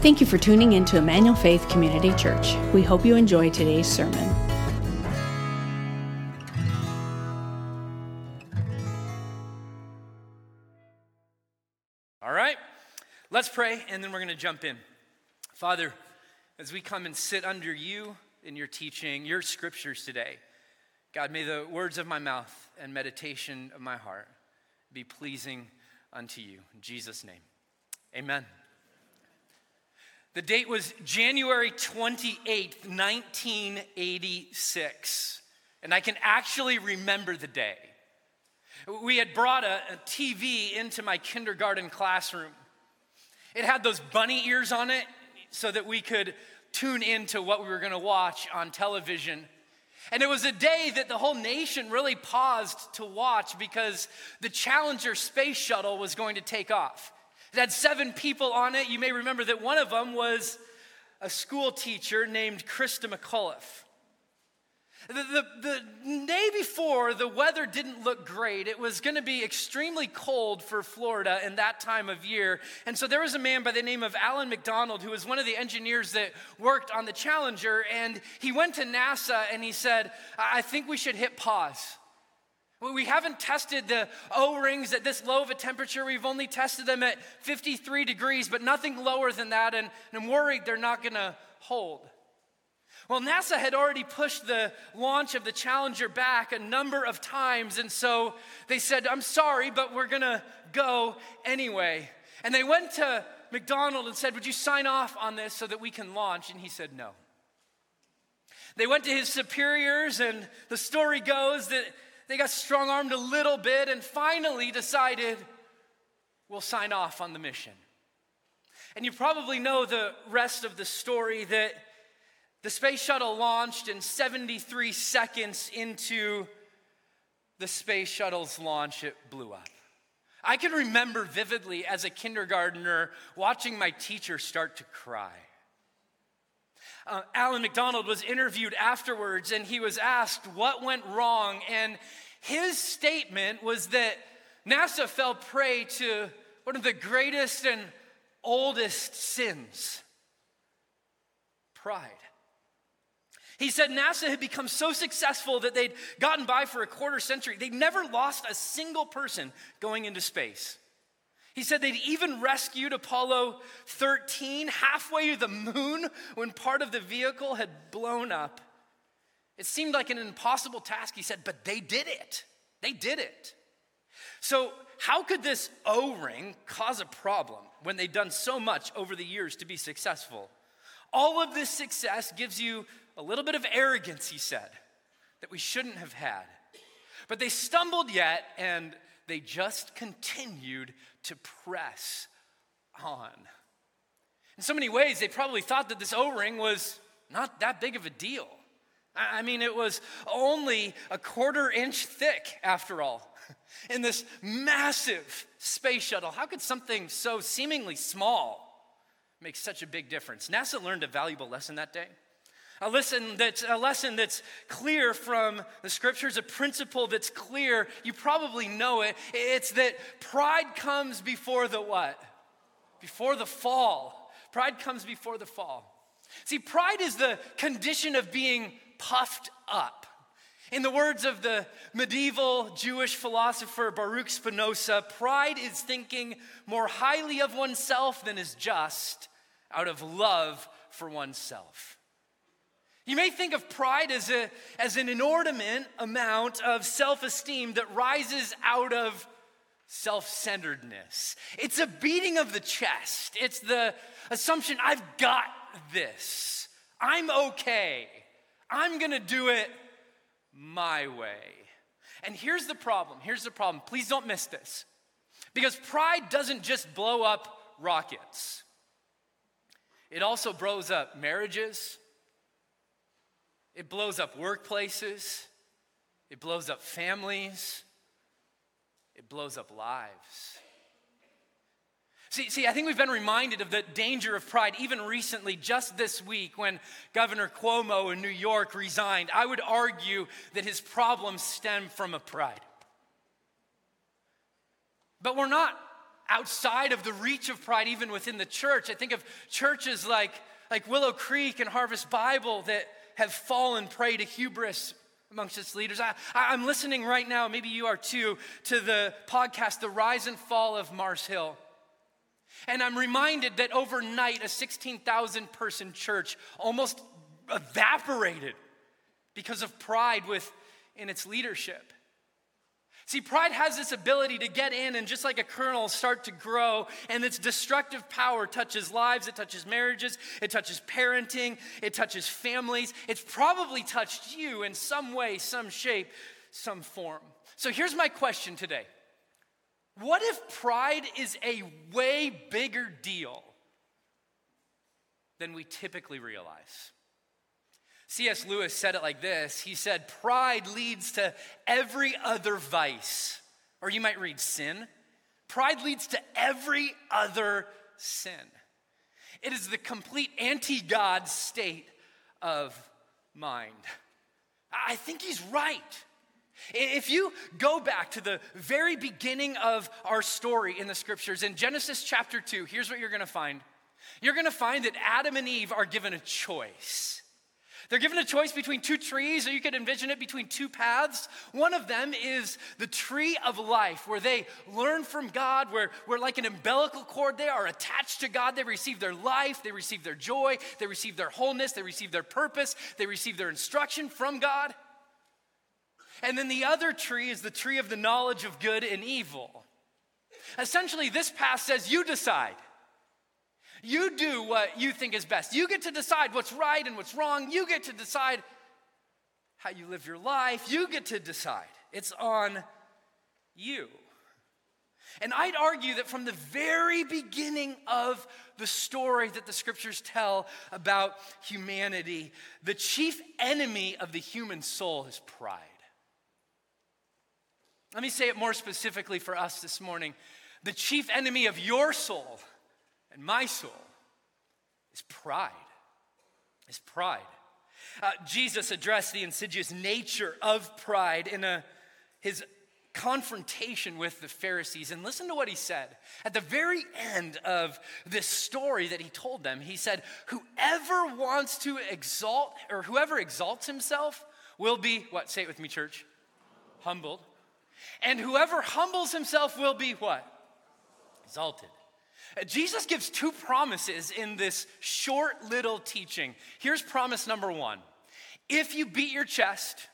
Thank you for tuning in to Emmanuel Faith Community Church. We hope you enjoy today's sermon. All right, let's pray and then we're going to jump in. Father, as we come and sit under you in your teaching, your scriptures today, God, may the words of my mouth and meditation of my heart be pleasing unto you. In Jesus' name, amen. The date was January 28th, 1986. And I can actually remember the day. We had brought a, a, TV into my kindergarten classroom. It had those bunny ears on it so that we could tune into what we were going to watch on television. And it was a day that the whole nation really paused to watch because the Challenger space shuttle was going to take off. It had seven people on it. You may remember that one of them was a school teacher named Christa McAuliffe. The, the, the, day before, the weather didn't look great. It was going to be extremely cold for Florida in that time of year. And so there was a man by the name of Allan McDonald who was one of the engineers that worked on the Challenger. And he went to NASA and he said, I think we should hit pause. We haven't tested the O rings at this low of a temperature. We've only tested them at 53 degrees, but nothing lower than that. And, and I'm worried they're not going to hold. Well, NASA had already pushed the launch of the Challenger back a number of times. And so they said, I'm sorry, but we're going to go anyway. And they went to McDonald and said, Would you sign off on this so that we can launch? And he said, No. They went to his superiors, and the story goes that they got strong armed a little bit and finally decided we'll sign off on the mission. And you probably know the rest of the story that the space shuttle launched in 73 seconds into the space shuttle's launch, it blew up. I can remember vividly as a kindergartner watching my teacher start to cry. Uh, Allan McDonald was interviewed afterwards and he was asked what went wrong. And his statement was that NASA fell prey to one of the greatest and oldest sins pride. He said NASA had become so successful that they'd gotten by for a quarter century. They'd never lost a single person going into space. He said they'd even rescued Apollo 13 halfway to the moon when part of the vehicle had blown up. It seemed like an impossible task, he said, but they did it. They did it. So, how could this O ring cause a problem when they've done so much over the years to be successful? All of this success gives you a little bit of arrogance, he said, that we shouldn't have had. But they stumbled yet, and they just continued to press on. In so many ways, they probably thought that this O ring was not that big of a deal. I mean, it was only a quarter inch thick, after all, in this massive space shuttle. How could something so seemingly small make such a big difference? NASA learned a valuable lesson that day. A lesson that's a lesson that's clear from the scriptures, a principle that's clear. You probably know it. It's that pride comes before the what? Before the fall. Pride comes before the fall. See, pride is the condition of being puffed up. In the words of the medieval Jewish philosopher Baruch Spinoza, pride is thinking more highly of oneself than is just out of love for oneself. You may think of pride as, a, as an inordinate amount of self esteem that rises out of self centeredness. It's a beating of the chest, it's the assumption I've got this, I'm okay, I'm gonna do it my way. And here's the problem here's the problem. Please don't miss this. Because pride doesn't just blow up rockets, it also blows up marriages, it blows up workplaces, it blows up families, it blows up lives. See, see, I think we've been reminded of the danger of pride even recently, just this week, when Governor Cuomo in New York resigned. I would argue that his problems stem from a pride. But we're not outside of the reach of pride, even within the church. I think of churches like, like Willow Creek and Harvest Bible that have fallen prey to hubris amongst its leaders. I, I'm listening right now, maybe you are too, to the podcast, The Rise and Fall of Mars Hill. And I'm reminded that overnight, a 16,000 person church almost evaporated because of pride within its leadership. See, pride has this ability to get in and just like a kernel start to grow, and its destructive power touches lives, it touches marriages, it touches parenting, it touches families. It's probably touched you in some way, some shape, some form. So here's my question today What if pride is a way bigger deal than we typically realize? C.S. Lewis said it like this He said, Pride leads to every other vice. Or you might read sin. Pride leads to every other sin. It is the complete anti God state of mind. I think he's right. If you go back to the very beginning of our story in the scriptures, in Genesis chapter 2, here's what you're gonna find. You're gonna find that Adam and Eve are given a choice. They're given a choice between two trees, or you could envision it between two paths. One of them is the tree of life, where they learn from God, where, where like an umbilical cord, they are attached to God. They receive their life, they receive their joy, they receive their wholeness, they receive their purpose, they receive their instruction from God. And then the other tree is the tree of the knowledge of good and evil. Essentially, this path says you decide. You do what you think is best. You get to decide what's right and what's wrong. You get to decide how you live your life. You get to decide. It's on you. And I'd argue that from the very beginning of the story that the scriptures tell about humanity, the chief enemy of the human soul is pride. Let me say it more specifically for us this morning. The chief enemy of your soul and my soul is pride. Is pride. Uh, Jesus addressed the insidious nature of pride in a, his confrontation with the Pharisees. And listen to what he said. At the very end of this story that he told them, he said, Whoever wants to exalt, or whoever exalts himself, will be, what? Say it with me, church. Humbled. And whoever humbles himself will be what? Exalted. Jesus gives two promises in this short little teaching. Here's promise number one if you beat your chest,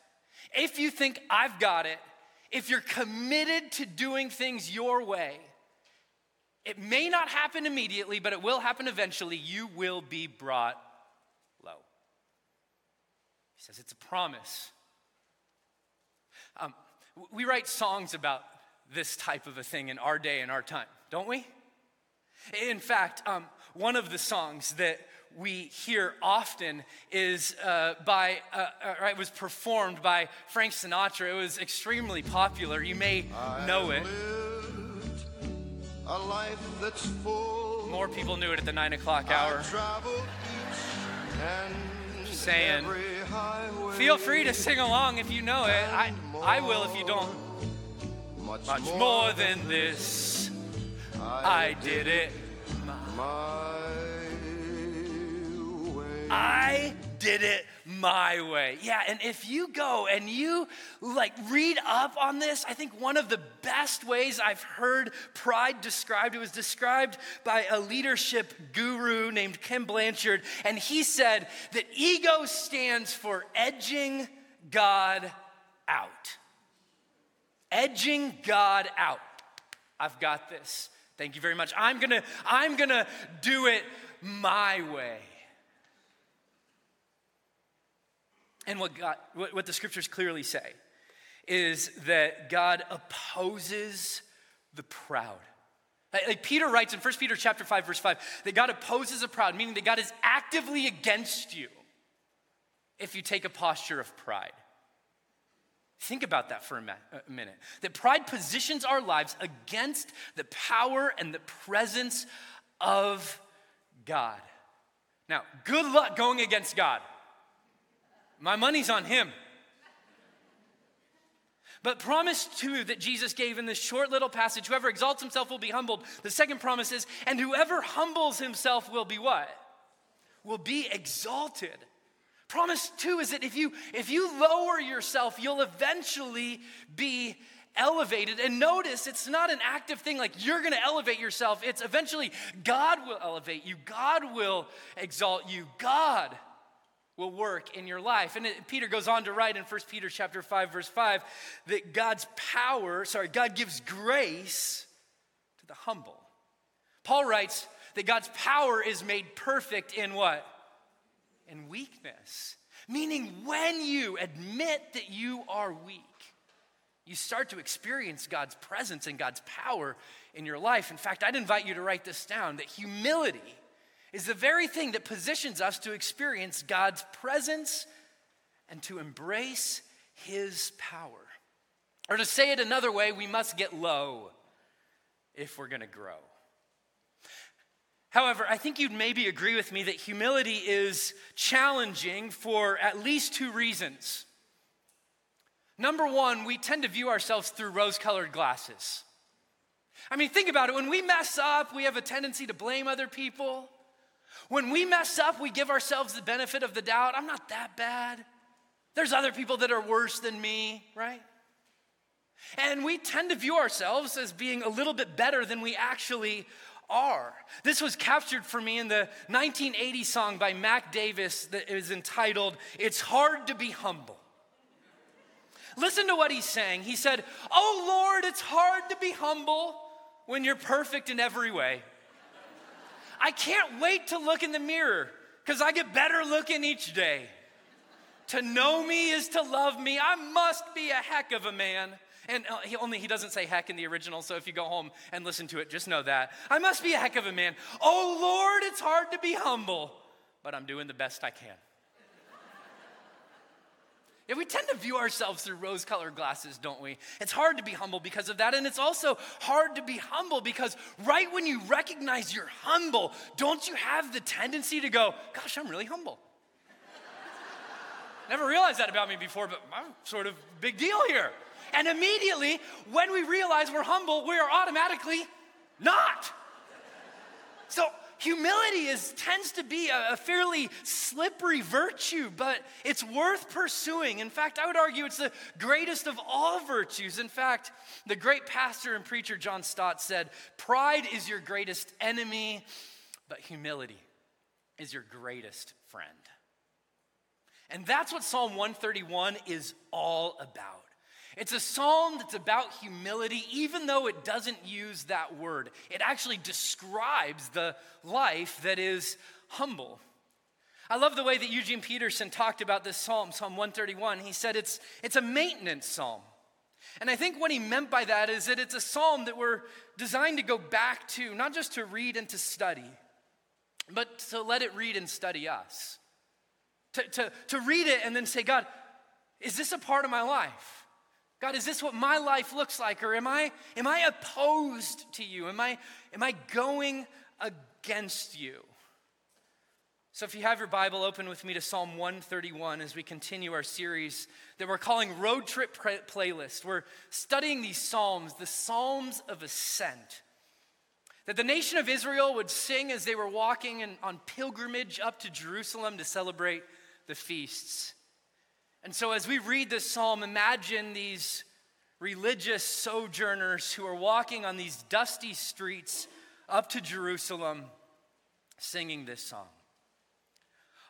if you think I've got it, if you're committed to doing things your way, it may not happen immediately, but it will happen eventually. You will be brought low. He says it's a promise. Um, we write songs about this type of a thing in our day and our time, don't we? In fact, um, one of the songs that we hear often is uh, by, uh, uh, it was performed by Frank Sinatra. It was extremely popular. You may know it. More people knew it at the nine o'clock hour. Just saying. Feel free to sing along if you know it. I, I will if you don't. Much more than this. I did it my way. I did it my way. Yeah, and if you go and you like read up on this, I think one of the best ways I've heard pride described, it was described by a leadership guru named Ken Blanchard, and he said that ego stands for edging God out. Edging God out. I've got this. Thank you very much. I'm gonna, I'm gonna do it my way. And what, God, what, what the scriptures clearly say is that God opposes the proud. Like Peter writes in 1 Peter chapter 5, verse 5, that God opposes the proud, meaning that God is actively against you if you take a posture of pride. Think about that for a minute. That pride positions our lives against the power and the presence of God. Now, good luck going against God. My money's on Him. But promise two that Jesus gave in this short little passage whoever exalts himself will be humbled. The second promise is, and whoever humbles himself will be what? Will be exalted. Promise two is that if you if you lower yourself, you'll eventually be elevated. And notice it's not an active thing like you're going to elevate yourself. It's eventually God will elevate you. God will exalt you. God will work in your life. And it, Peter goes on to write in 1 Peter chapter 5 verse 5 that God's power, sorry, God gives grace to the humble. Paul writes that God's power is made perfect in what? In weakness. Meaning when you admit that you are weak, you start to experience God's presence and God's power in your life. In fact, I'd invite you to write this down that humility is the very thing that positions us to experience God's presence and to embrace his power. Or to say it another way, we must get low if we're to grow. However, I think you'd maybe agree with me that humility is challenging for at least two reasons. Number one, we tend to view ourselves through rose colored glasses. I mean, think about it. When we mess up, we have a tendency to blame other people. When we mess up, we give ourselves the benefit of the doubt. I'm not that bad. There's other people that are worse than me, right? And we tend to view ourselves as being a little bit better than we actually are. This was captured for me in the 1980 song by Mac Davis that is entitled, It's Hard to Be Humble. Listen to what he's saying. He said, Oh Lord, it's hard to be humble when you're perfect in every way. I can't wait to look in the mirror because I get better looking each day. To know me is to love me. I must be a heck of a man. And uh, he only he doesn't say heck in the original, so if you go home and listen to it, just know that. I must be a heck of a man. Oh Lord, it's hard to be humble, but I'm doing the best I can. Yeah, we tend to view ourselves through rose colored glasses, don't we? It's hard to be humble because of that. And it's also hard to be humble because right when you recognize you're humble, don't you have the tendency to go, Gosh, I'm really humble? Never realized that about me before, but I'm sort of big deal here. And immediately, when we realize we're humble, we are automatically not. So, humility is, tends to be a, a, fairly slippery virtue, but it's worth pursuing. In fact, I would argue it's the greatest of all virtues. In fact, the great pastor and preacher John Stott said, Pride is your greatest enemy, but humility is your greatest friend. And that's what Psalm 131 is all about. It's a psalm that's about humility, even though it doesn't use that word. It actually describes the life that is humble. I love the way that Eugene Peterson talked about this psalm, Psalm 131. He said it's, it's a maintenance psalm. And I think what he meant by that is that it's a psalm that we're designed to go back to, not just to read and to study, but to let it read and study us. To, to, to read it and then say, God, is this a part of my life? God, is this what my life looks like? Or am I, am I opposed to you? Am I, am I going against you? So, if you have your Bible, open with me to Psalm 131 as we continue our series that we're calling Road Trip Playlist. We're studying these Psalms, the Psalms of Ascent, that the nation of Israel would sing as they were walking in, on pilgrimage up to Jerusalem to celebrate the feasts. And so, as we read this psalm, imagine these religious sojourners who are walking on these dusty streets up to Jerusalem singing this song.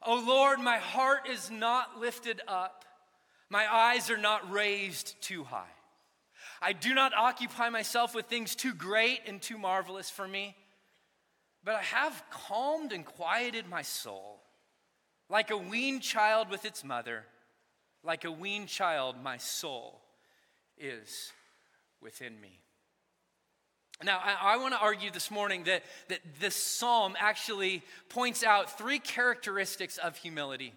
Oh Lord, my heart is not lifted up, my eyes are not raised too high. I do not occupy myself with things too great and too marvelous for me, but I have calmed and quieted my soul like a weaned child with its mother. Like a weaned child, my soul is within me. Now, I, I want to argue this morning that, that this psalm actually points out three characteristics of humility.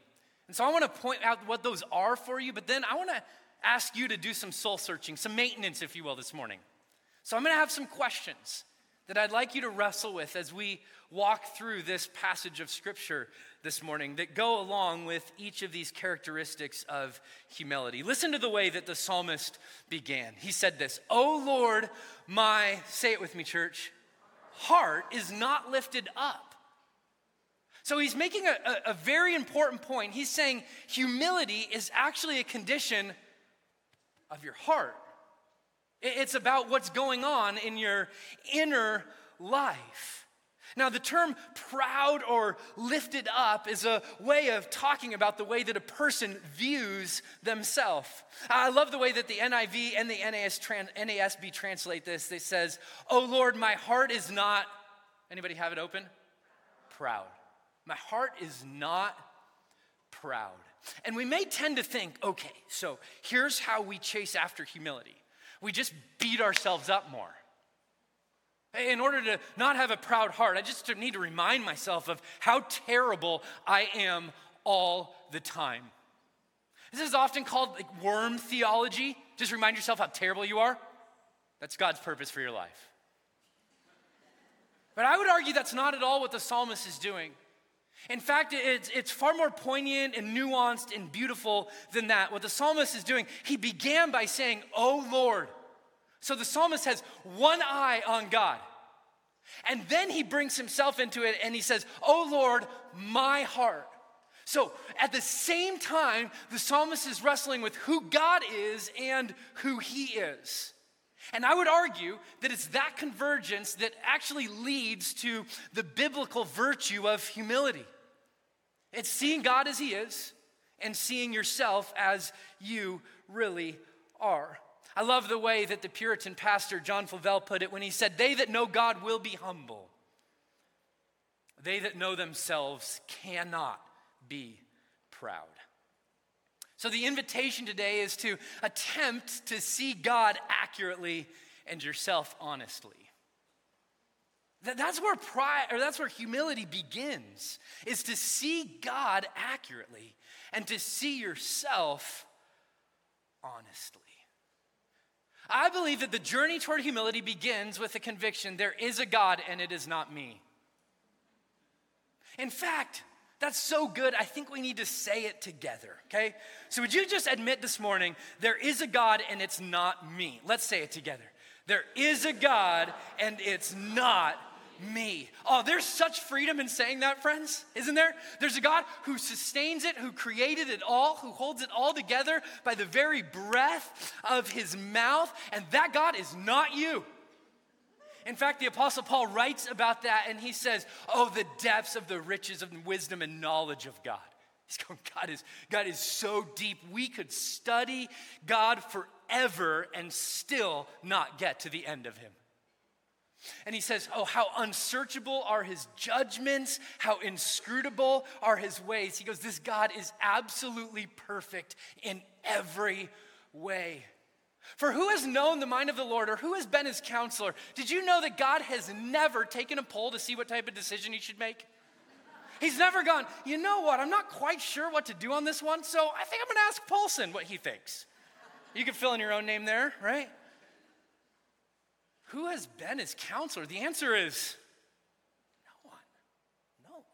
And so I want to point out what those are for you, but then I want to ask you to do some soul searching, some maintenance, if you will, this morning. So I'm going to have some questions that I'd like you to wrestle with as we walk through this passage of Scripture this morning that go along with each of these characteristics of humility. Listen to the way that the psalmist began. He said this, "O Lord, my, say it with me, church, heart is not lifted up. So he's making a, a, a, very important point. He's saying humility is actually a condition of your heart. It's about what's going on in your inner life. Now, the term proud or lifted up is a way of talking about the way that a person views themselves. I love the way that the NIV and the NAS, NASB translate this. It says, Oh Lord, my heart is not, anybody have it open? Proud. My heart is not proud. And we may tend to think, okay, so here's how we chase after humility we just beat ourselves up more. In order to not have a proud heart, I just need to remind myself of how terrible I am all the time. This is often called like worm theology. Just remind yourself how terrible you are. That's God's purpose for your life. But I would argue that's not at all what the psalmist is doing. In fact, it's, it's far more poignant and nuanced and beautiful than that. What the psalmist is doing, he began by saying, Oh Lord. So the psalmist has one eye on God. And then he brings himself into it and he says, Oh Lord, my heart. So at the same time, the psalmist is wrestling with who God is and who he is. And I would argue that it's that convergence that actually leads to the biblical virtue of humility. It's seeing God as He is and seeing yourself as you really are. I love the way that the Puritan pastor John Flavel put it when he said, They that know God will be humble. They that know themselves cannot be proud. So, the invitation today is to attempt to see God accurately and yourself honestly. That's where pride, or that's where humility begins, is to see God accurately and to see yourself honestly. I believe that the journey toward humility begins with the conviction there is a God and it is not me. In fact, that's so good. I think we need to say it together, okay? So, would you just admit this morning, there is a God and it's not me? Let's say it together. There is a God and it's not me. Oh, there's such freedom in saying that, friends, isn't there? There's a God who sustains it, who created it all, who holds it all together by the very breath of his mouth, and that God is not you. In fact, the Apostle Paul writes about that and he says, Oh, the depths of the riches of wisdom and knowledge of God. He's going, God is, God is so deep. We could study God forever and still not get to the end of him. And he says, Oh, how unsearchable are his judgments, how inscrutable are his ways. He goes, This God is absolutely perfect in every way. For who has known the mind of the Lord or who has been his counselor? Did you know that God has never taken a poll to see what type of decision he should make? He's never gone, you know what, I'm not quite sure what to do on this one, so I think I'm gonna ask Paulson what he thinks. You can fill in your own name there, right? Who has been his counselor? The answer is no one. No one.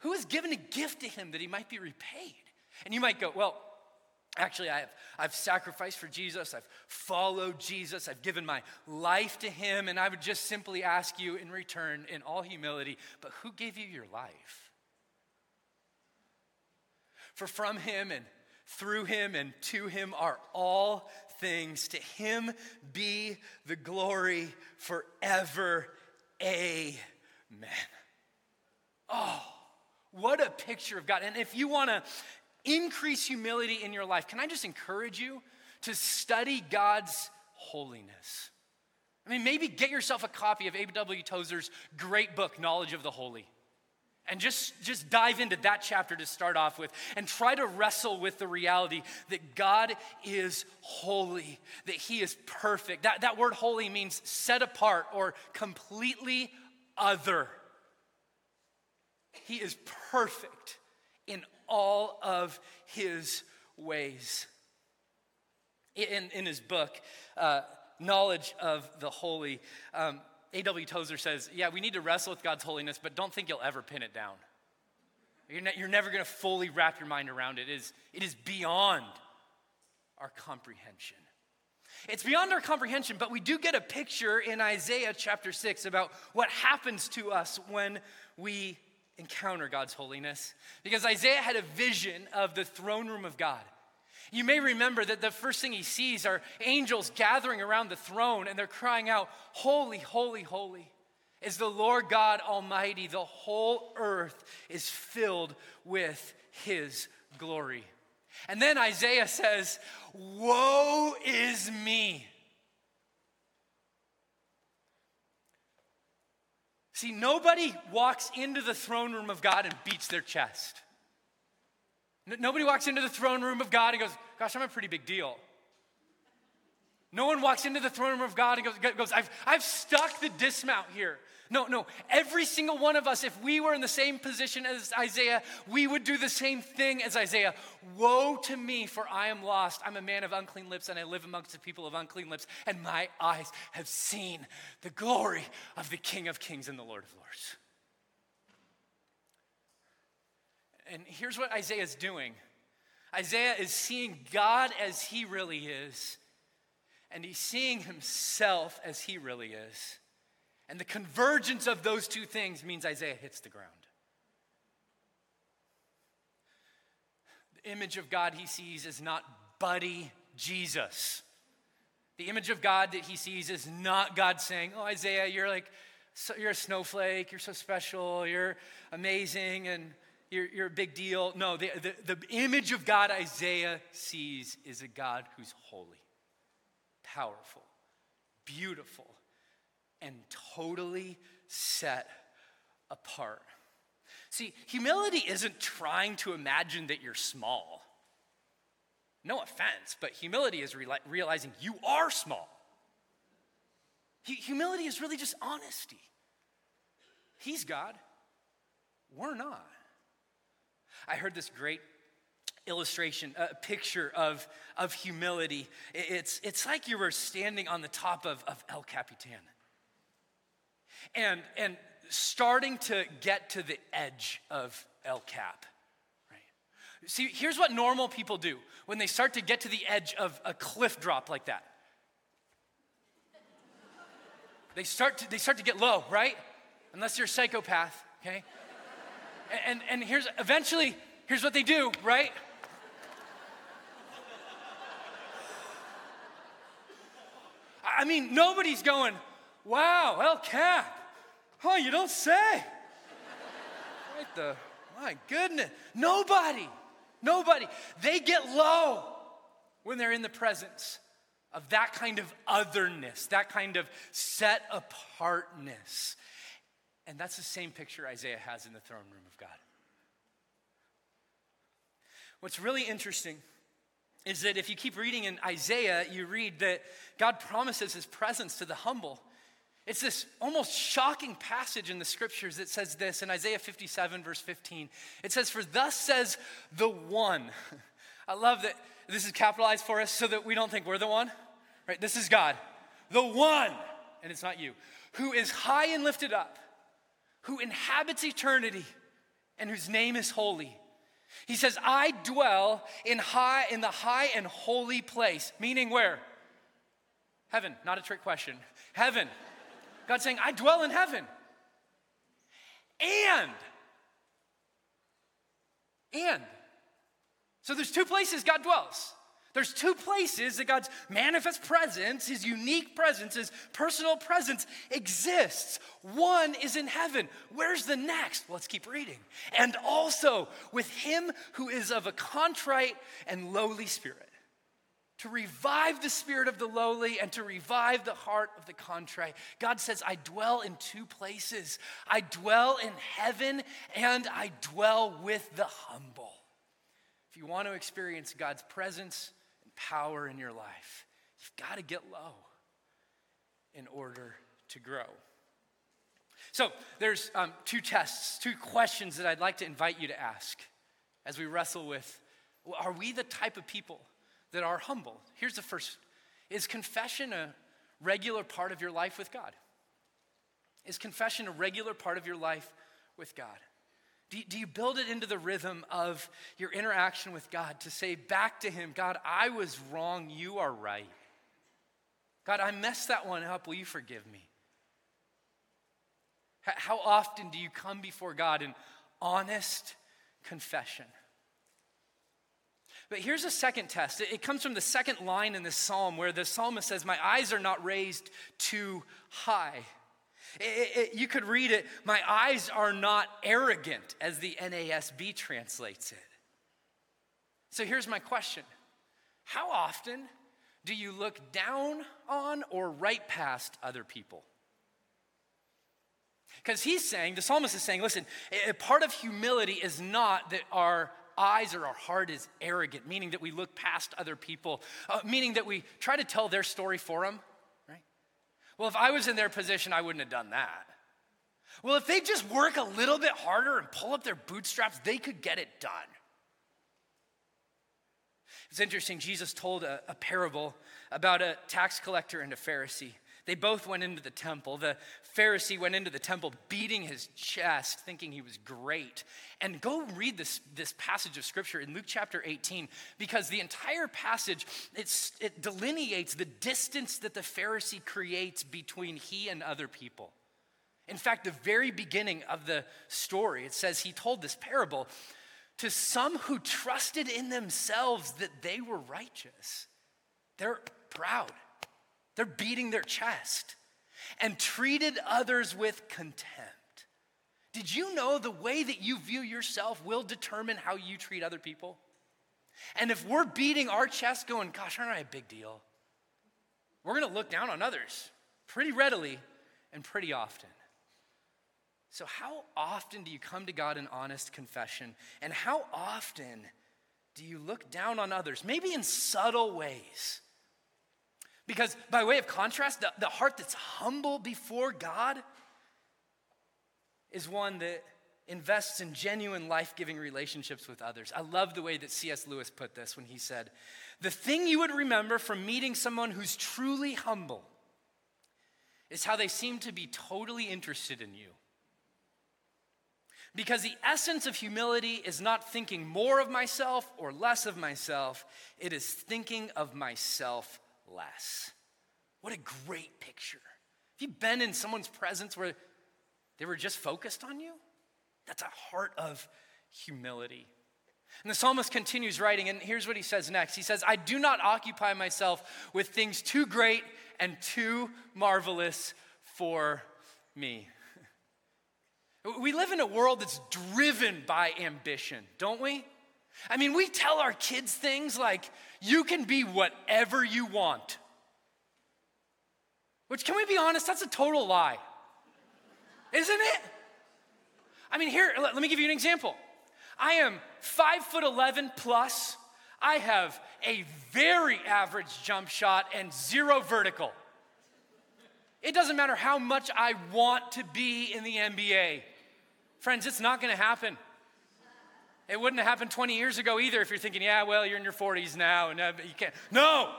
Who has given a gift to him that he might be repaid? And you might go, well, Actually, I have, I've sacrificed for Jesus. I've followed Jesus. I've given my life to him. And I would just simply ask you in return, in all humility, but who gave you your life? For from him and through him and to him are all things. To him be the glory forever. Amen. Oh, what a picture of God. And if you want to increase humility in your life, can I just encourage you to study God's holiness? I mean, maybe get yourself a copy of A.W. Tozer's great book, Knowledge of the Holy. And just, just dive into that chapter to start off with and try to wrestle with the reality that God is holy, that He is perfect. That, that word holy means set apart or completely other. He is perfect in all of his ways. In, in his book, uh, Knowledge of the Holy, um, A.W. Tozer says, Yeah, we need to wrestle with God's holiness, but don't think you'll ever pin it down. You're, ne- you're never going to fully wrap your mind around it. It is, it is beyond our comprehension. It's beyond our comprehension, but we do get a picture in Isaiah chapter 6 about what happens to us when we encounter God's holiness. Because Isaiah had a vision of the throne room of God. You may remember that the first thing he sees are angels gathering around the throne and they're crying out, Holy, holy, holy is the Lord God Almighty. The whole earth is filled with his glory. And then Isaiah says, Woe is me. See, nobody walks into the throne room of God and beats their chest. Nobody walks into the throne room of God and goes, Gosh, I'm a pretty big deal. No one walks into the throne room of God and goes, goes I've, I've stuck the dismount here. No, no. Every single one of us, if we were in the same position as Isaiah, we would do the same thing as Isaiah. Woe to me, for I am lost. I'm a man of unclean lips, and I live amongst the people of unclean lips, and my eyes have seen the glory of the King of kings and the Lord of lords. And here's what Isaiah is doing Isaiah is seeing God as he really is, and he's seeing himself as he really is. And the convergence of those two things means Isaiah hits the ground. The image of God he sees is not buddy Jesus. The image of God that he sees is not God saying, Oh, Isaiah, you're like, so, you're a snowflake, you're so special, you're amazing, and you're, you're a big deal. No, the, the, the image of God Isaiah sees is a God who's holy, powerful, beautiful, and totally set apart. See, humility isn't trying to imagine that you're small. No offense, but humility is realizing you are small. Humility is really just honesty. He's God, we're not. I heard this great illustration, a picture of, of humility. It's, it's like you were standing on the top of, of El Capitan and, and starting to get to the edge of El Cap. Right? See, here's what normal people do when they start to get to the edge of a cliff drop like that. They start to, they start to get low, right? Unless you're a psychopath, okay? And, and here's eventually, here's what they do, right? I mean, nobody's going, wow, El Cap. Oh, you don't say. right the, my goodness. Nobody, nobody. They get low when they're in the presence of that kind of otherness, that kind of set apartness. And that's the same picture Isaiah has in the throne room of God. What's really interesting is that if you keep reading in Isaiah, you read that God promises his presence to the humble. It's this almost shocking passage in the scriptures that says this in Isaiah 57, verse 15. It says, For thus says the one. I love that this is capitalized for us so that we don't think we're the one, right? This is God, the one, and it's not you, who is high and lifted up who inhabits eternity and whose name is holy. He says, I dwell in high in the high and holy place, meaning where? Heaven, not a trick question. Heaven. God's saying, I dwell in heaven. And and so there's two places God dwells. There's two places that God's manifest presence, his unique presence, his personal presence exists. One is in heaven. Where's the next? Let's keep reading. And also with him who is of a contrite and lowly spirit, to revive the spirit of the lowly and to revive the heart of the contrite. God says, I dwell in two places I dwell in heaven and I dwell with the humble. If you want to experience God's presence, power in your life. You've got to get low in order to grow. So, there's um, two tests, two questions that I'd like to invite you to ask as we wrestle with are we the type of people that are humble? Here's the first Is confession a regular part of your life with God? Is confession a regular part of your life with God? Do you, do you build it into the rhythm of your interaction with God to say back to Him, God, I was wrong, you are right. God, I messed that one up, will you forgive me? How often do you come before God in honest confession? But here's a second test. It comes from the second line in this psalm where the psalmist says, My eyes are not raised too high. It, it, you could read it, My eyes are not arrogant, as the NASB translates it. So here's my question How often do you look down on or right past other people? Because he's saying, the psalmist is saying, listen, a part of humility is not that our eyes or our heart is arrogant, meaning that we look past other people, uh, meaning that we try to tell their story for them? Well, if I was in their position, I wouldn't have done that. Well, if they just work a little bit harder and pull up their bootstraps, they could get it done. It's interesting, Jesus told a, a parable about a tax collector and a Pharisee. They both went into the temple. The Pharisee went into the temple beating his chest, thinking he was great. And go read this, this passage of scripture in Luke chapter 18, because the entire passage it delineates the distance that the Pharisee creates between he and other people. In fact, the very beginning of the story, it says he told this parable to some who trusted in themselves that they were righteous. They're proud. They're beating their chest and treated others with contempt. Did you know the way that you view yourself will determine how you treat other people? And if we're beating our chest going, gosh, aren't I a big deal? We're gonna look down on others pretty readily and pretty often. So, how often do you come to God in honest confession? And how often do you look down on others, maybe in subtle ways? Because, by way of contrast, the, the heart that's humble before God is one that invests in genuine life giving relationships with others. I love the way that C.S. Lewis put this when he said, The thing you would remember from meeting someone who's truly humble is how they seem to be totally interested in you. Because the essence of humility is not thinking more of myself or less of myself, it is thinking of myself less. What a great picture. Have you been in someone's presence where they were just focused on you? That's a heart of humility. And the psalmist continues writing, and here's what he says next. He says, I do not occupy myself with things too great and too marvelous for me. We live in a world that's driven by ambition, don't we? I mean, we tell our kids things like, you can be whatever you want. Which, can we be honest, that's a total lie. Isn't it? I mean, here, let, let me give you an example. I am five foot 11 plus. I have a very average jump shot and zero vertical. It doesn't matter how much I want to be in the NBA. Friends, it's not gonna happen. It wouldn't have happened 20 years ago either if you're thinking, yeah, well, you're in your 40s now and uh, you can't. No,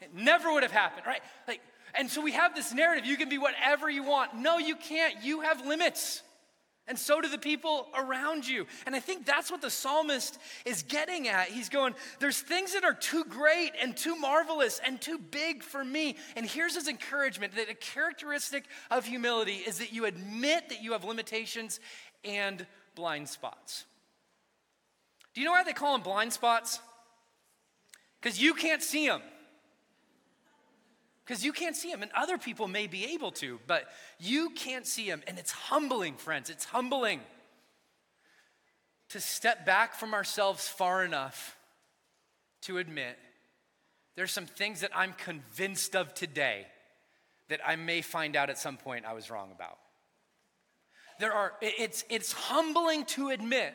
it never would have happened, right? Like, and so we have this narrative you can be whatever you want. No, you can't. You have limits. And so do the people around you. And I think that's what the psalmist is getting at. He's going, There's things that are too great and too marvelous and too big for me. And here's his encouragement that a characteristic of humility is that you admit that you have limitations and blind spots. Do you know why they call them blind spots? Because you can't see them. Because you can't see them, and other people may be able to, but you can't see them. And it's humbling, friends. It's humbling to step back from ourselves far enough to admit there's some things that I'm convinced of today that I may find out at some point I was wrong about. There are, it's, it's humbling to admit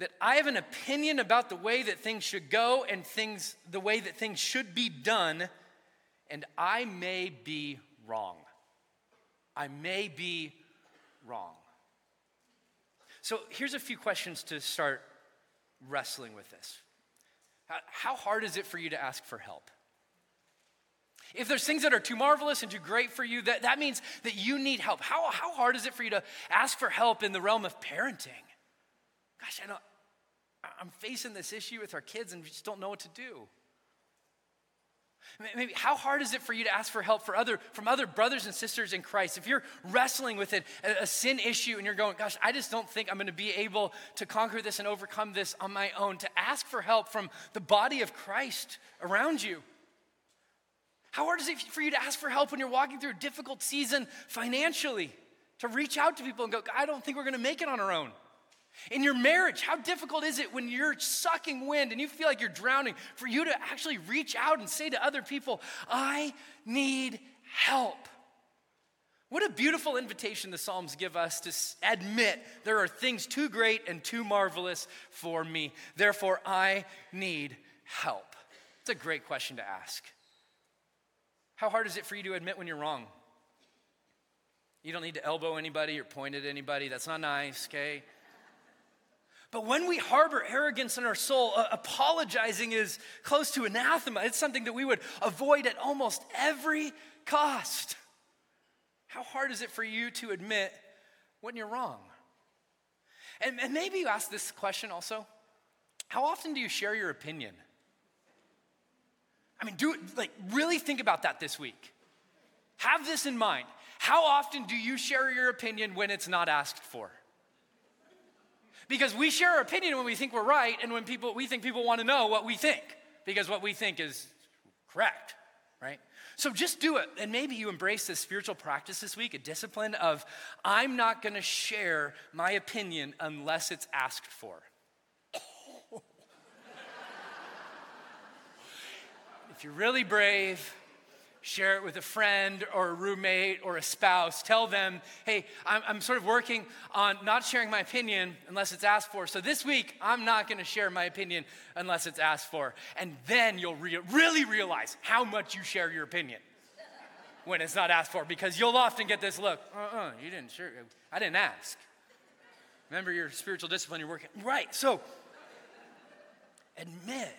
that I have an opinion about the way that things should go and things, the way that things should be done, and I may be wrong. I may be wrong. So here's a few questions to start wrestling with this. How hard is it for you to ask for help? If there's things that are too marvelous and too great for you, that, that means that you need help. How, how hard is it for you to ask for help in the realm of parenting? Gosh, I know I'm facing this issue with our kids and we just don't know what to do. Maybe how hard is it for you to ask for help for other, from other brothers and sisters in Christ? If you're wrestling with it, a, a sin issue, and you're going, gosh, I just don't think I'm going to be able to conquer this and overcome this on my own, to ask for help from the body of Christ around you. How hard is it for you to ask for help when you're walking through a difficult season financially? To reach out to people and go, I don't think we're going to make it on our own. In your marriage, how difficult is it when you're sucking wind and you feel like you're drowning for you to actually reach out and say to other people, I need help? What a beautiful invitation the Psalms give us to admit there are things too great and too marvelous for me. Therefore, I need help. It's a great question to ask. How hard is it for you to admit when you're wrong? You don't need to elbow anybody or point at anybody. That's not nice, okay? But when we harbor arrogance in our soul, uh, apologizing is close to anathema. It's something that we would avoid at almost every cost. How hard is it for you to admit when you're wrong? And, and maybe you ask this question also How often do you share your opinion? I mean, do like really think about that this week. Have this in mind. How often do you share your opinion when it's not asked for? Because we share our opinion when we think we're right and when people we think people want to know what we think because what we think is correct, right? So just do it. And maybe you embrace this spiritual practice this week, a discipline of I'm not going to share my opinion unless it's asked for. if you're really brave, share it with a friend or a roommate or a spouse. Tell them, hey, I'm, I'm sort of working on not sharing my opinion unless it's asked for. So this week, I'm not going to share my opinion unless it's asked for. And then you'll re- really realize how much you share your opinion when it's not asked for because you'll often get this look, uh uh-uh, you didn't share, I didn't ask. Remember your spiritual discipline you're working. Right, so admit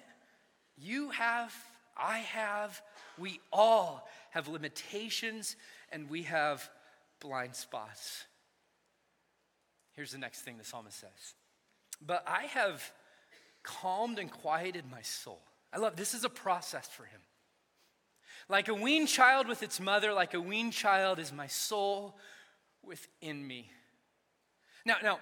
you have, I have, we all have limitations and we have blind spots. Here's the next thing the psalmist says But I have calmed and quieted my soul. I love this is a process for him. Like a weaned child with its mother, like a weaned child is my soul within me. Now, now,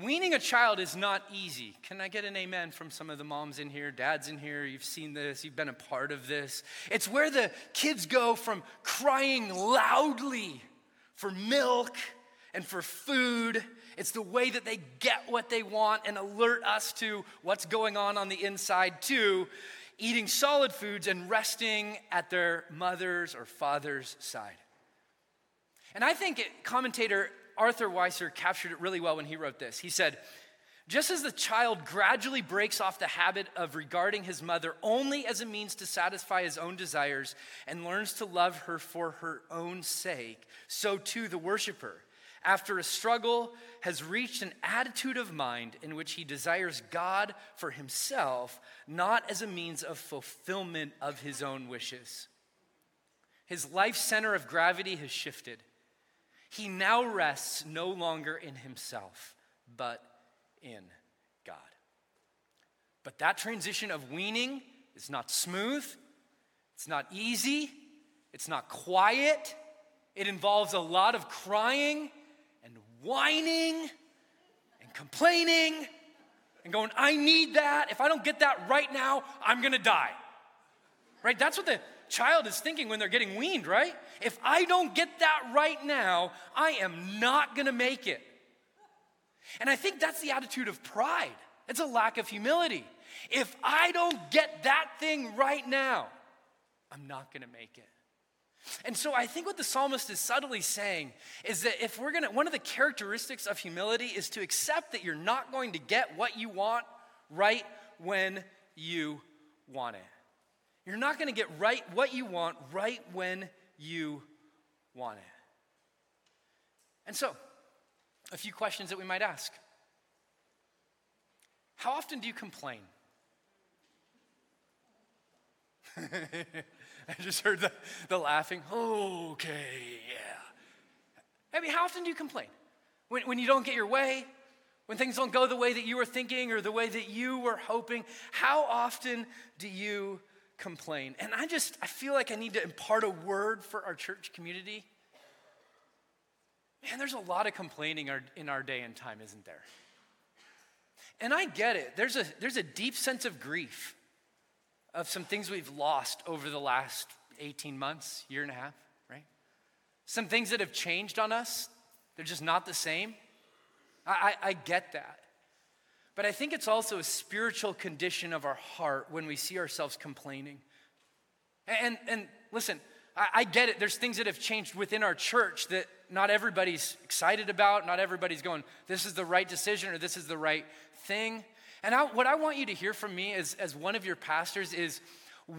Weaning a child is not easy. Can I get an amen from some of the moms in here, dads in here? You've seen this, you've been a part of this. It's where the kids go from crying loudly for milk and for food. It's the way that they get what they want and alert us to what's going on on the inside, too. eating solid foods and resting at their mother's or father's side. And I think it, commentator Arthur Weiser captured it really well when he wrote this. He said, just as the child gradually breaks off the habit of regarding his mother only as a means to satisfy his own desires and learns to love her for her own sake, so too the worshiper, after a struggle, has reached an attitude of mind in which he desires God for himself, not as a means of fulfillment of his own wishes. His life center of gravity has shifted. He now rests no longer in himself, but in God. But that transition of weaning is not smooth, it's not easy, it's not quiet. It involves a lot of crying and whining and complaining and going, I need that. If I don't get that right now, I'm gonna die. Right? That's what the child is thinking when they're getting weaned, right? If I don't get that right now, I am not gonna make it. And I think that's the attitude of pride. It's a lack of humility. If I don't get that thing right now, I'm not gonna make it. And so I think what the psalmist is subtly saying is that if we're gonna, one of the characteristics of humility is to accept that you're not going to get what you want right when you want it. You're not going to get right what you want right when you want it. And so, a few questions that we might ask. How often do you complain? I just heard the, the laughing. Okay, yeah. I mean, how often do you complain? When, when you don't get your way, when things don't go the way that you were thinking or the way that you were hoping, how often do you complain? And I just, I feel like I need to impart a word for our church community. Man, there's a lot of complaining in our day and time, isn't there? And I get it. There's a, there's a deep sense of grief of some things we've lost over the last 18 months, year and a half, right? Some things that have changed on us, they're just not the same. I, I, I get that. But I think it's also a spiritual condition of our heart when we see ourselves complaining. And, and listen, I, I get it. There's things that have changed within our church that not everybody's excited about. Not everybody's going, this is the right decision or this is the right thing. And I, what I want you to hear from me as, as one of your pastors is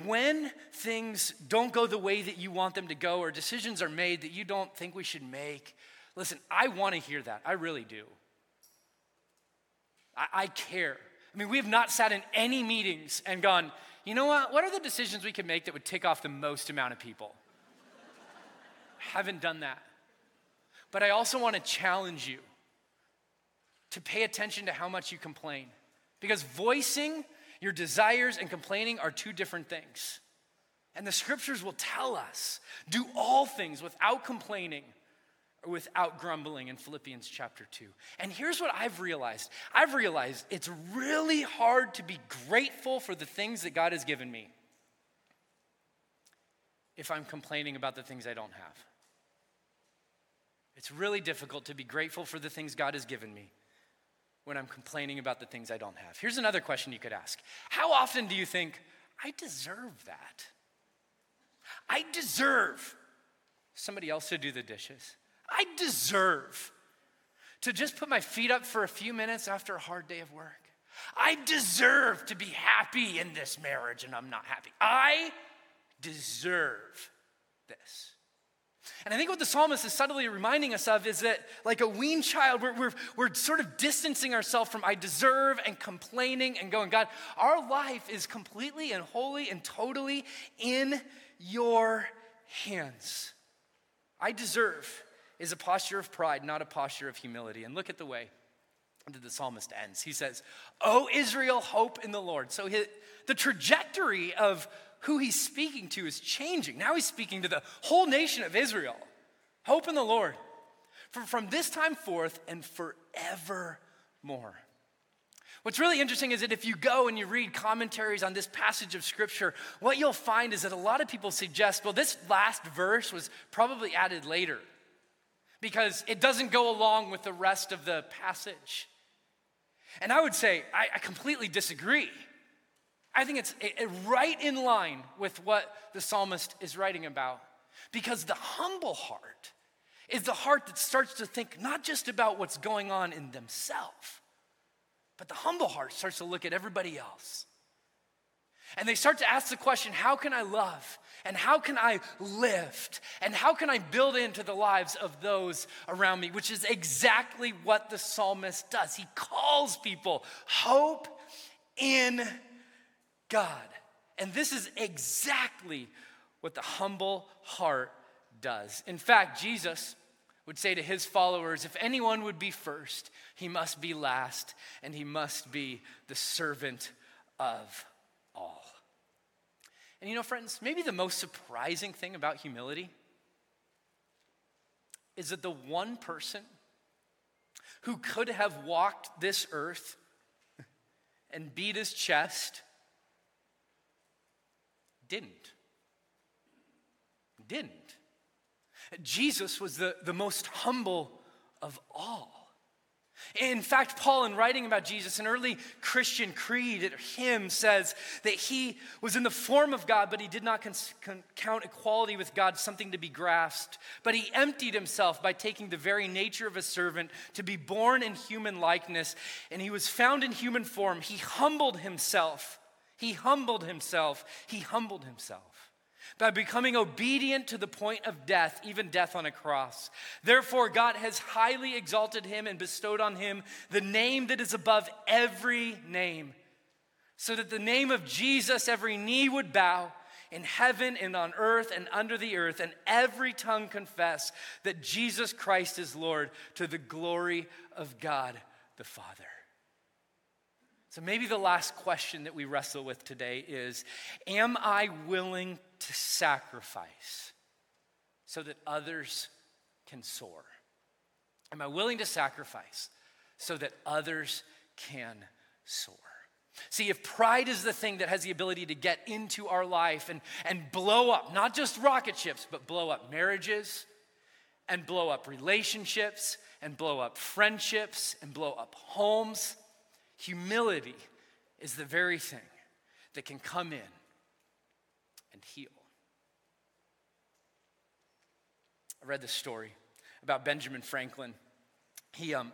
when things don't go the way that you want them to go or decisions are made that you don't think we should make, listen, I want to hear that. I really do. I, I care. I mean, we have not sat in any meetings and gone, you know what? What are the decisions we could make that would tick off the most amount of people? Haven't done that. But I also want to challenge you to pay attention to how much you complain. Because voicing your desires and complaining are two different things. And the scriptures will tell us do all things without complaining without grumbling in Philippians chapter 2. And here's what I've realized I've realized it's really hard to be grateful for the things that God has given me if I'm complaining about the things I don't have. It's really difficult to be grateful for the things God has given me when I'm complaining about the things I don't have. Here's another question you could ask How often do you think, I deserve that? I deserve somebody else to do the dishes. I deserve to just put my feet up for a few minutes after a hard day of work. I deserve to be happy in this marriage and I'm not happy. I deserve this. And I think what the psalmist is subtly reminding us of is that, like a weaned child, we're, we're, we're sort of distancing ourselves from I deserve and complaining and going, God, our life is completely and wholly and totally in your hands. I deserve is a posture of pride, not a posture of humility. And look at the way that the psalmist ends. He says, O Israel, hope in the Lord. So his, the trajectory of who he's speaking to is changing. Now he's speaking to the whole nation of Israel. Hope in the Lord. From, from this time forth and forevermore. What's really interesting is that if you go and you read commentaries on this passage of scripture, what you'll find is that a lot of people suggest, well, this last verse was probably added later because it doesn't go along with the rest of the passage. And I would say, I, I completely disagree. I think it's it, right in line with what the psalmist is writing about. Because the humble heart is the heart that starts to think not just about what's going on in themselves, but the humble heart starts to look at everybody else. And they start to ask the question how can I love? And how can I lift? And how can I build into the lives of those around me? Which is exactly what the psalmist does. He calls people hope in God. And this is exactly what the humble heart does. In fact, Jesus would say to his followers if anyone would be first, he must be last, and he must be the servant of all. And you know, friends, maybe the most surprising thing about humility is that the one person who could have walked this earth and beat his chest didn't. Didn't. Jesus was the, the most humble of all. In fact, Paul, in writing about Jesus, an early Christian creed, hymn says that he was in the form of God, but he did not count equality with God something to be grasped. But he emptied himself by taking the very nature of a servant to be born in human likeness. And he was found in human form. He humbled himself he humbled himself. He humbled himself by becoming obedient to the point of death, even death on a cross. Therefore, God has highly exalted him and bestowed on him the name that is above every name, so that the name of Jesus every knee would bow in heaven and on earth and under the earth, and every tongue confess that Jesus Christ is Lord to the glory of God the Father. So maybe the last question that we wrestle with today is Am I willing to sacrifice so that others can soar? Am I willing to sacrifice so that others can soar? See, if pride is the thing that has the ability to get into our life and, and blow up, not just rocket ships, but blow up marriages and blow up relationships and blow up friendships and blow up homes, humility is the very thing that can come in and heal. I read this story about Benjamin Franklin. He um,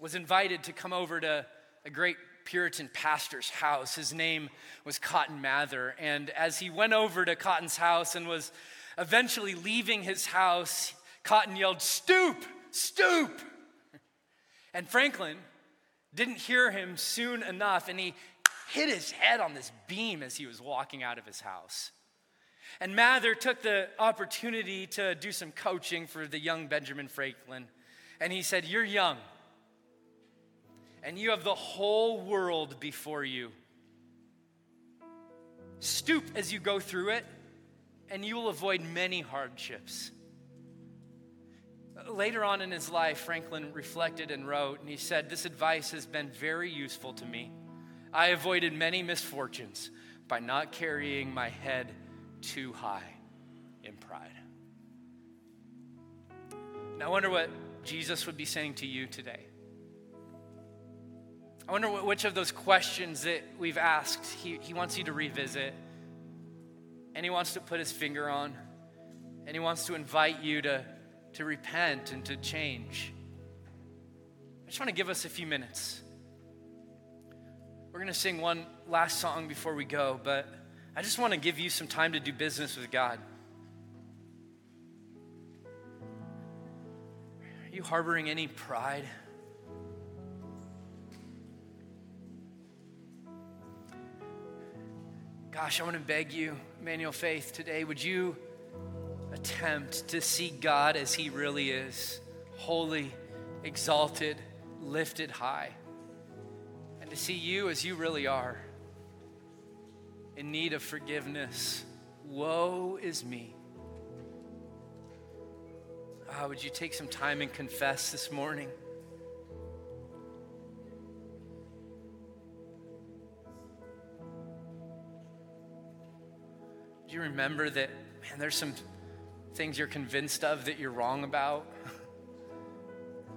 was invited to come over to a great Puritan pastor's house. His name was Cotton Mather. And as he went over to Cotton's house and was eventually leaving his house, Cotton yelled, Stoop, stoop. And Franklin didn't hear him soon enough, and he hit his head on this beam as he was walking out of his house. And Mather took the opportunity to do some coaching for the young Benjamin Franklin. And he said, You're young and you have the whole world before you. Stoop as you go through it, and you will avoid many hardships. Later on in his life, Franklin reflected and wrote, and he said, This advice has been very useful to me. I avoided many misfortunes by not carrying my head too high in pride. Now, I wonder what Jesus would be saying to you today. I wonder which of those questions that we've asked he, he wants you to revisit, and he wants to put his finger on, and he wants to invite you to, to repent and to change. I just want to give us a few minutes. We're going to sing one last song before we go, but I just want to give you some time to do business with God. Are you harboring any pride? Gosh, I want to beg you, Emmanuel Faith, today, would you attempt to see God as He really is holy, exalted, lifted high, and to see you as you really are in need of forgiveness. Woe is me. Ah, would you take some time and confess this morning? Do you remember that, man, there's some things you're convinced of that you're wrong about?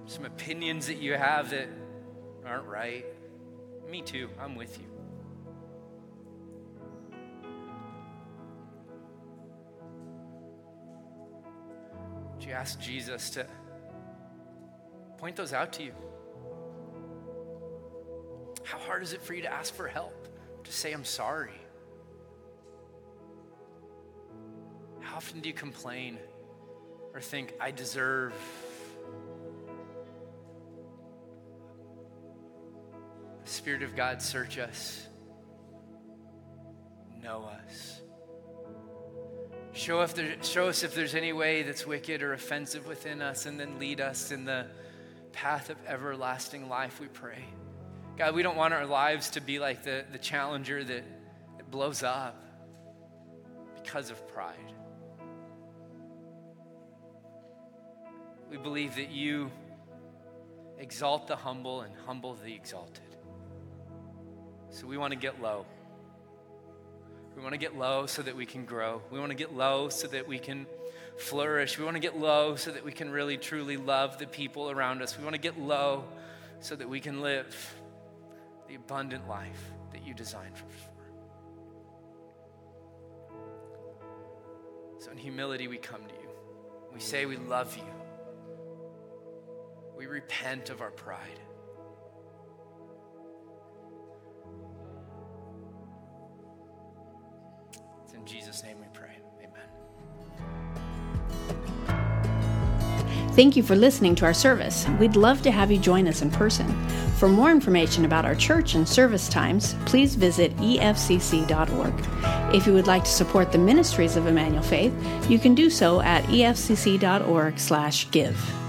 some opinions that you have that aren't right? Me too, I'm with you. Would you ask Jesus to point those out to you? How hard is it for you to ask for help, to say, I'm sorry? How often do you complain or think, I deserve? The Spirit of God, search us, know us. Show, if there, show us if there's any way that's wicked or offensive within us, and then lead us in the path of everlasting life, we pray. God, we don't want our lives to be like the, the challenger that, that blows up because of pride. We believe that you exalt the humble and humble the exalted. So we want to get low. We want to get low so that we can grow. We want to get low so that we can flourish. We want to get low so that we can really truly love the people around us. We want to get low so that we can live the abundant life that you designed for us. So in humility, we come to you. We say we love you. We repent of our pride. It's in Jesus' name we pray. Amen. Thank you for listening to our service. We'd love to have you join us in person. For more information about our church and service times, please visit efcc.org. If you would like to support the ministries of Emmanuel Faith, you can do so at efcc.org/give.